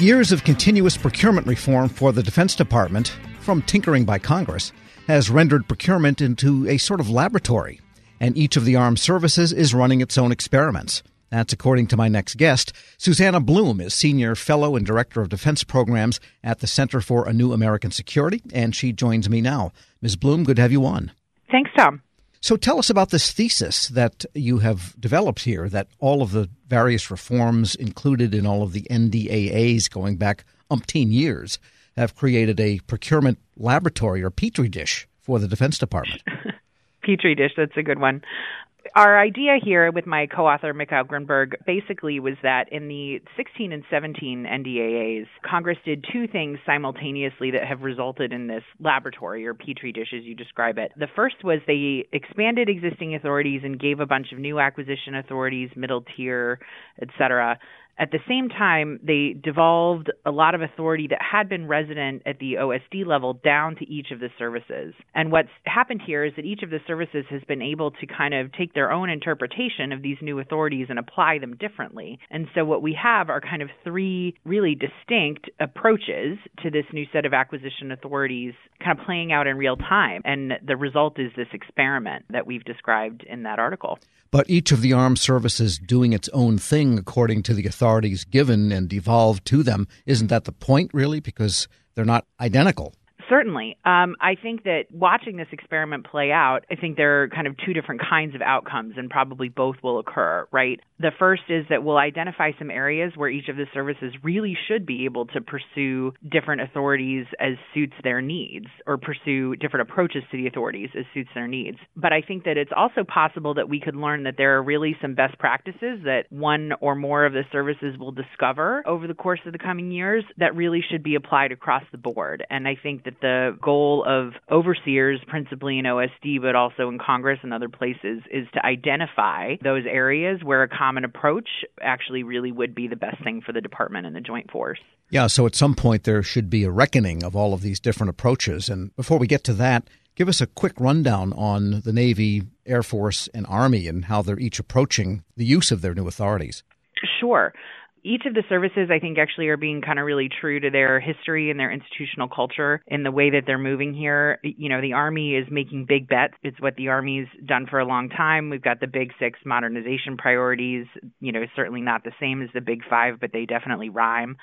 Years of continuous procurement reform for the Defense Department, from tinkering by Congress, has rendered procurement into a sort of laboratory, and each of the armed services is running its own experiments. That's according to my next guest. Susanna Blume is Senior Fellow and Director of Defense Programs at the Center for a New American Security, and she joins me now. Ms. Blume, good to have you on. Thanks, Tom. So tell us about this thesis that you have developed here that all of the various reforms included in all of the NDAAs going back umpteen years have created a procurement laboratory or petri dish for the Defense Department. petri dish, that's a good one our idea here with my co-author Mikhail Grinberg basically was that in the 16 and 17 NDAAs, Congress did two things simultaneously that have resulted in this laboratory or petri dish as you describe it. The first was they expanded existing authorities and gave a bunch of new acquisition authorities, middle tier, et cetera, at the same time, they devolved a lot of authority that had been resident at the OSD level down to each of the services. And what's happened here is that each of the services has been able to kind of take their own interpretation of these new authorities and apply them differently. And so what we have are kind of three really distinct approaches to this new set of acquisition authorities kind of playing out in real time. And the result is this experiment that we've described in that article. But each of the armed services doing its own thing according to the authorities given and devolved to them. Isn't that the point, really? Because they're not identical. Certainly. Um, I think that watching this experiment play out, I think there are kind of two different kinds of outcomes, and probably both will occur, right? The first is that we'll identify some areas where each of the services really should be able to pursue different authorities as suits their needs, or pursue different approaches to the authorities as suits their needs. But I think that it's also possible that we could learn that there are really some best practices that one or more of the services will discover over the course of the coming years that really should be applied across the board. And I think that the goal of overseers, principally in OSD, but also in Congress and other places, is to identify those areas where a common approach actually really would be the best thing for the department and the joint force. Yeah, so at some point there should be a reckoning of all of these different approaches. And before we get to that, give us a quick rundown on the Navy, Air Force, and Army and how they're each approaching the use of their new authorities. Sure each of the services I think actually are being kind of really true to their history and their institutional culture in the way that they're moving here. You know, the Army is making big bets. It's what the Army's done for a long time. We've got the big six modernization priorities, you know, certainly not the same as the big five, but they definitely rhyme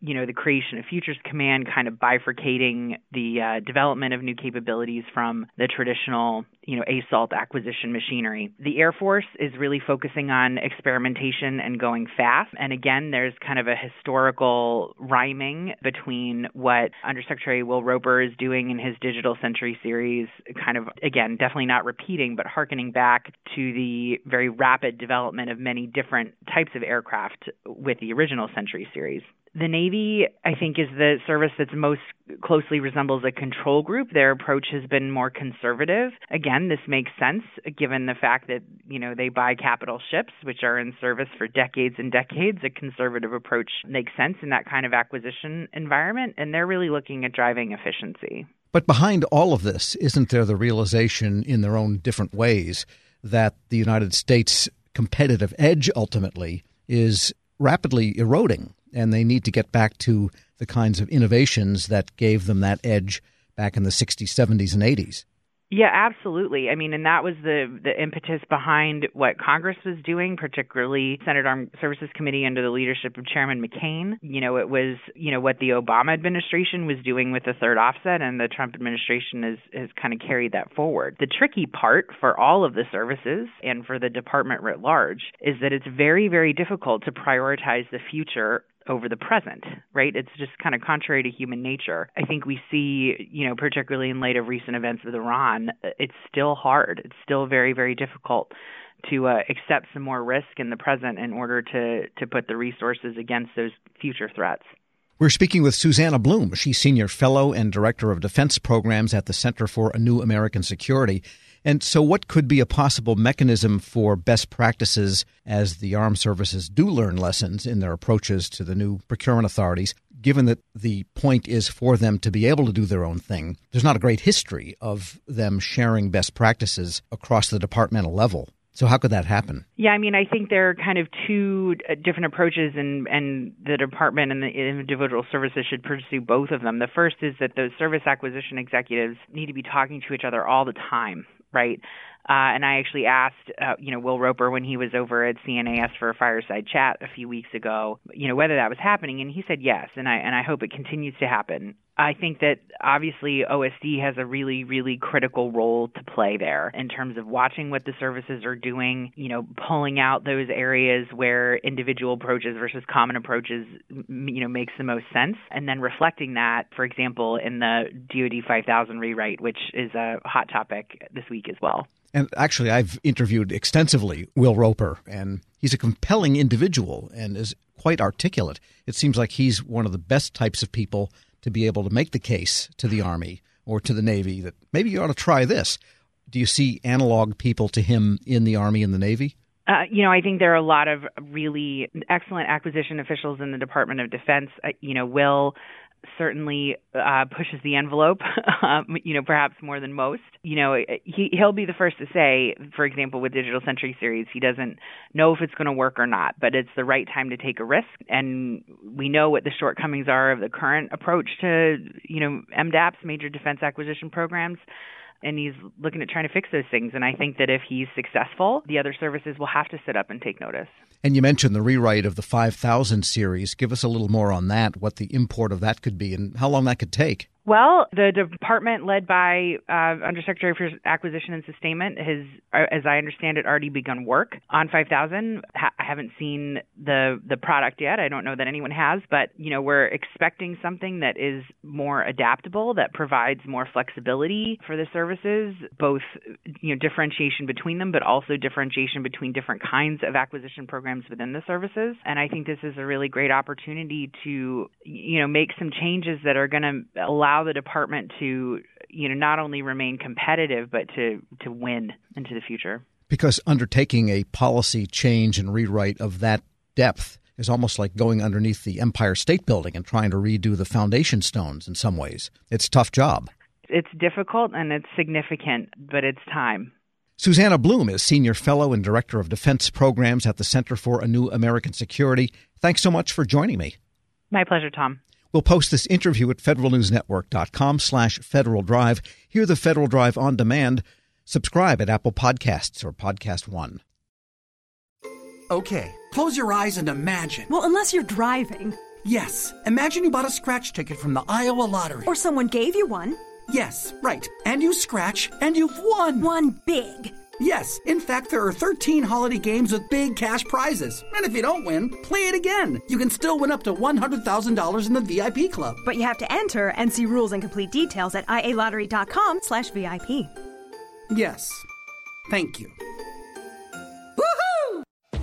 you know, the creation of Futures Command kind of bifurcating the uh, development of new capabilities from the traditional, you know, assault acquisition machinery. The Air Force is really focusing on experimentation and going fast. And again, there's kind of a historical rhyming between what Undersecretary Will Roper is doing in his Digital Century series, kind of, again, definitely not repeating, but harkening back to the very rapid development of many different types of aircraft with the original Century series. The Navy, I think, is the service that's most closely resembles a control group. Their approach has been more conservative. Again, this makes sense given the fact that, you know, they buy capital ships, which are in service for decades and decades. A conservative approach makes sense in that kind of acquisition environment, and they're really looking at driving efficiency. But behind all of this, isn't there the realization in their own different ways that the United States competitive edge ultimately is rapidly eroding? And they need to get back to the kinds of innovations that gave them that edge back in the 60s, 70s, and 80s. Yeah, absolutely. I mean, and that was the the impetus behind what Congress was doing, particularly Senate Armed Services Committee under the leadership of Chairman McCain. You know, it was you know what the Obama administration was doing with the third offset, and the Trump administration has has kind of carried that forward. The tricky part for all of the services and for the department writ large is that it's very very difficult to prioritize the future over the present, right? It's just kind of contrary to human nature. I think we see, you know, particularly in light of recent events with Iran, it's still hard. It's still very, very difficult to uh, accept some more risk in the present in order to to put the resources against those future threats. We're speaking with Susanna Blume. She's Senior Fellow and Director of Defense Programs at the Center for a New American Security. And so, what could be a possible mechanism for best practices as the armed services do learn lessons in their approaches to the new procurement authorities? Given that the point is for them to be able to do their own thing, there's not a great history of them sharing best practices across the departmental level. So how could that happen? Yeah, I mean, I think there are kind of two uh, different approaches, and and the department and the individual services should pursue both of them. The first is that those service acquisition executives need to be talking to each other all the time, right? Uh, and I actually asked, uh, you know, Will Roper when he was over at CNAS for a fireside chat a few weeks ago, you know, whether that was happening, and he said yes, and I and I hope it continues to happen. I think that obviously OSD has a really, really critical role to play there in terms of watching what the services are doing, you know, pulling out those areas where individual approaches versus common approaches, you know, makes the most sense, and then reflecting that, for example, in the DoD 5000 rewrite, which is a hot topic this week as well. And actually, I've interviewed extensively Will Roper, and he's a compelling individual and is quite articulate. It seems like he's one of the best types of people to be able to make the case to the Army or to the Navy that maybe you ought to try this. Do you see analog people to him in the Army and the Navy? Uh, you know, I think there are a lot of really excellent acquisition officials in the Department of Defense. Uh, you know, Will certainly uh, pushes the envelope, um, you know, perhaps more than most. You know, he he'll be the first to say, for example, with Digital Century series, he doesn't know if it's going to work or not, but it's the right time to take a risk. And we know what the shortcomings are of the current approach to, you know, MDAPs, major defense acquisition programs and he's looking at trying to fix those things. And I think that if he's successful, the other services will have to sit up and take notice. And you mentioned the rewrite of the 5000 series. Give us a little more on that, what the import of that could be, and how long that could take. Well, the department led by uh, Undersecretary for Acquisition and Sustainment has, uh, as I understand it, already begun work on 5000. Ha- I haven't seen the the product yet. I don't know that anyone has, but you know we're expecting something that is more adaptable, that provides more flexibility for the services, both you know differentiation between them, but also differentiation between different kinds of acquisition programs within the services. And I think this is a really great opportunity to you know make some changes that are going to allow allow the department to you know not only remain competitive but to to win into the future. Because undertaking a policy change and rewrite of that depth is almost like going underneath the Empire State Building and trying to redo the foundation stones in some ways. It's a tough job. It's difficult and it's significant, but it's time. Susanna Blume is Senior Fellow and Director of Defense Programs at the Center for a New American Security. Thanks so much for joining me. My pleasure, Tom. We'll post this interview at federalnewsnetwork.com slash Federal Drive. Hear the Federal Drive on demand. Subscribe at Apple Podcasts or Podcast One. Okay, close your eyes and imagine. Well, unless you're driving. Yes, imagine you bought a scratch ticket from the Iowa Lottery. Or someone gave you one. Yes, right. And you scratch and you've won. One big. Yes, in fact, there are 13 holiday games with big cash prizes. And if you don't win, play it again. You can still win up to $100,000 in the VIP club. But you have to enter and see rules and complete details at ialottery.com slash VIP. Yes. Thank you.